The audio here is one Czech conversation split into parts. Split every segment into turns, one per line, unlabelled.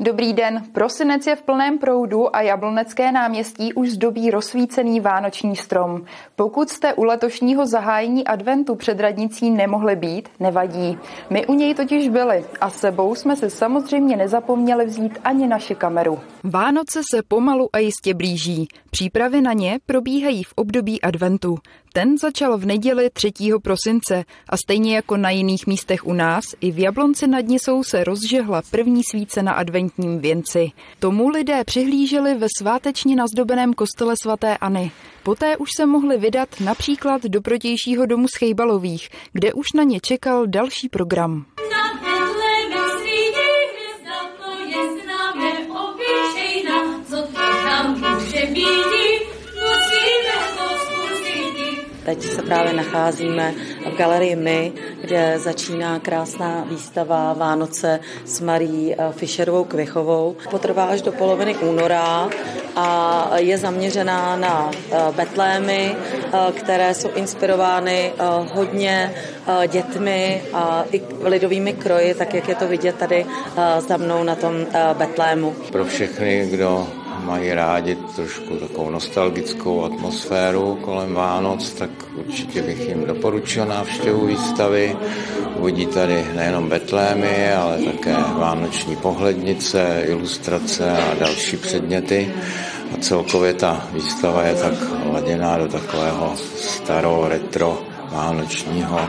dobrý den. Prosinec je v plném proudu a Jablonecké náměstí už zdobí rozsvícený vánoční strom. Pokud jste u letošního zahájení adventu před radnicí nemohli být, nevadí. My u něj totiž byli a sebou jsme se samozřejmě nezapomněli vzít ani naši kameru. Vánoce se pomalu a jistě blíží. Přípravy na ně probíhají v období adventu. Ten začal v neděli 3. prosince a stejně jako na jiných místech u nás, i v Jablonci nad Nisou se rozžehla první svíce na adventním věnci. Tomu lidé přihlíželi ve svátečně nazdobeném kostele svatéAny. Poté už se mohli vydat například do protějšího domu Schejbalových, kde už na ně čekal další program.
Teď se právě nacházíme v galerii My, kde začíná krásná výstava Vánoce s Marí eh, Fischerovou Kvichovou. Potrvá až do poloviny února a je zaměřená na eh, betlémy, eh, které jsou inspirovány hodně dětmi a i lidovými kroji, tak jak je to vidět tady za mnou na tom betlému.
Pro všechny, kdo mají rádi trošku takovou nostalgickou atmosféru kolem Vánoc, tak určitě bych jim doporučil návštěvu výstavy. Uvidí tady nejenom betlémy, ale také vánoční pohlednice, ilustrace a další předměty. A celkově ta výstava je tak laděná do takového starou retro vánočního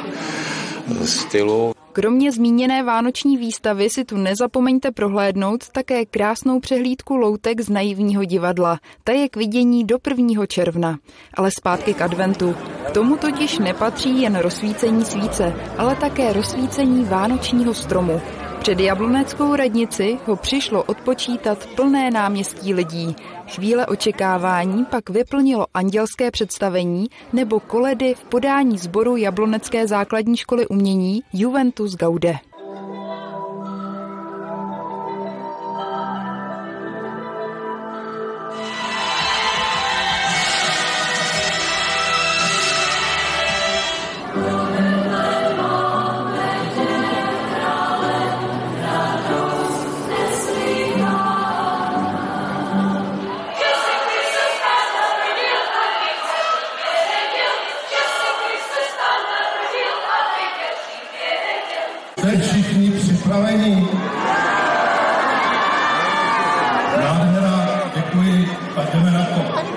stylu.
Kromě zmíněné vánoční výstavy si tu nezapomeňte prohlédnout také krásnou přehlídku loutek z naivního divadla. Ta je k vidění do 1. června. Ale zpátky k adventu. K tomu totiž nepatří jen rozsvícení svíce, ale také rozsvícení vánočního stromu. Před jabloneckou radnici ho přišlo odpočítat plné náměstí lidí. Chvíle očekávání pak vyplnilo andělské představení nebo koledy v podání sboru Jablonecké základní školy umění Juventus Gaude.
Jste všichni připraveni? Nádhera, děkuji, tak jdeme na to.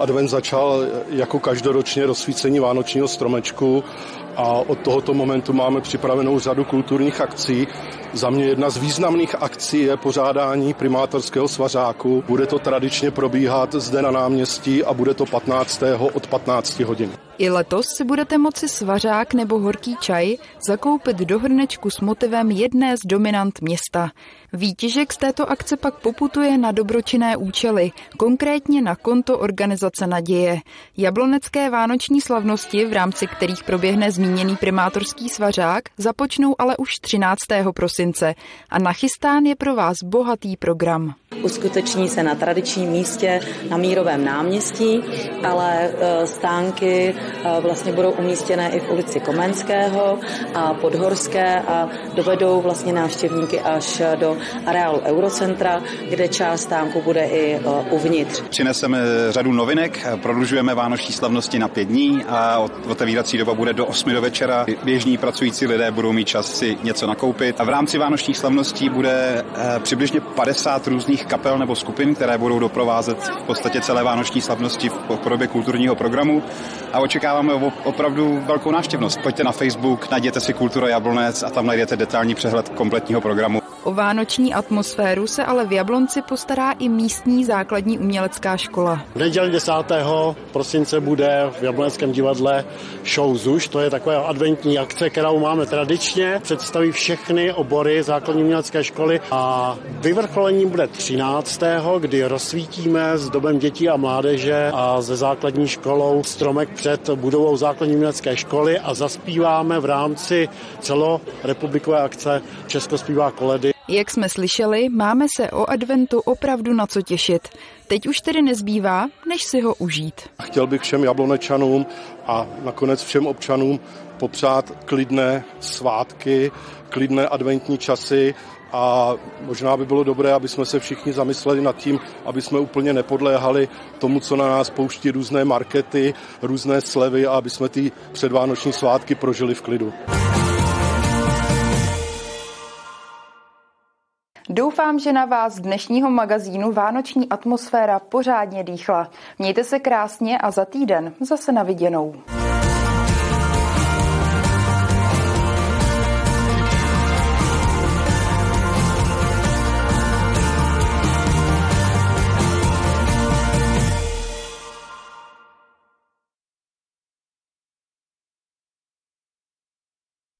Advent
začal jako každoročně rozsvícení vánočního stromečku a od tohoto momentu máme připravenou řadu kulturních akcí. Za mě jedna z významných akcí je pořádání primátorského svařáku. Bude to tradičně probíhat zde na náměstí a bude to 15. od 15 hodin.
I letos si budete moci svařák nebo horký čaj zakoupit do hrnečku s motivem jedné z dominant města. Výtěžek z této akce pak poputuje na dobročinné účely, konkrétně na konto organizace Naděje. Jablonecké vánoční slavnosti, v rámci kterých proběhne zmíněný primátorský svařák, započnou ale už 13. prosince a nachystán je pro vás bohatý program.
Uskuteční se na tradičním místě na Mírovém náměstí, ale e, stánky vlastně budou umístěné i v ulici Komenského a Podhorské a dovedou vlastně návštěvníky až do areálu Eurocentra, kde část stánku bude i e, uvnitř.
Přineseme řadu novinek, prodlužujeme vánoční slavnosti na pět dní a otevírací doba bude do 8 do večera. Běžní pracující lidé budou mít čas si něco nakoupit. A v rámci vánočních slavností bude přibližně 50 různých kapel nebo skupin, které budou doprovázet v podstatě celé vánoční slavnosti v podobě kulturního programu a očekáváme opravdu velkou návštěvnost. Pojďte na Facebook, najděte si Kultura Jablonec a tam najdete detailní přehled kompletního programu.
O vánoční atmosféru se ale v Jablonci postará i místní základní umělecká škola.
V neděli 10. prosince bude v Jabloneckém divadle show ZUŠ, to je taková adventní akce, kterou máme tradičně, představí všechny obory základní umělecké školy a vyvrcholením bude 13. kdy rozsvítíme s dobem dětí a mládeže a ze základní školou stromek před budovou základní umělecké školy a zaspíváme v rámci celorepublikové akce Česko zpívá koledy
Jak jsme slyšeli, máme se o adventu opravdu na co těšit. Teď už tedy nezbývá, než si ho užít.
Chtěl bych všem jablonečanům a nakonec všem občanům popřát klidné svátky, klidné adventní časy a možná by bylo dobré, aby jsme se všichni zamysleli nad tím, aby jsme úplně nepodléhali tomu, co na nás pouští různé markety, různé slevy a aby jsme ty předvánoční svátky prožili v klidu.
Doufám, že na vás z dnešního magazínu Vánoční atmosféra pořádně dýchla. Mějte se krásně a za týden zase na viděnou.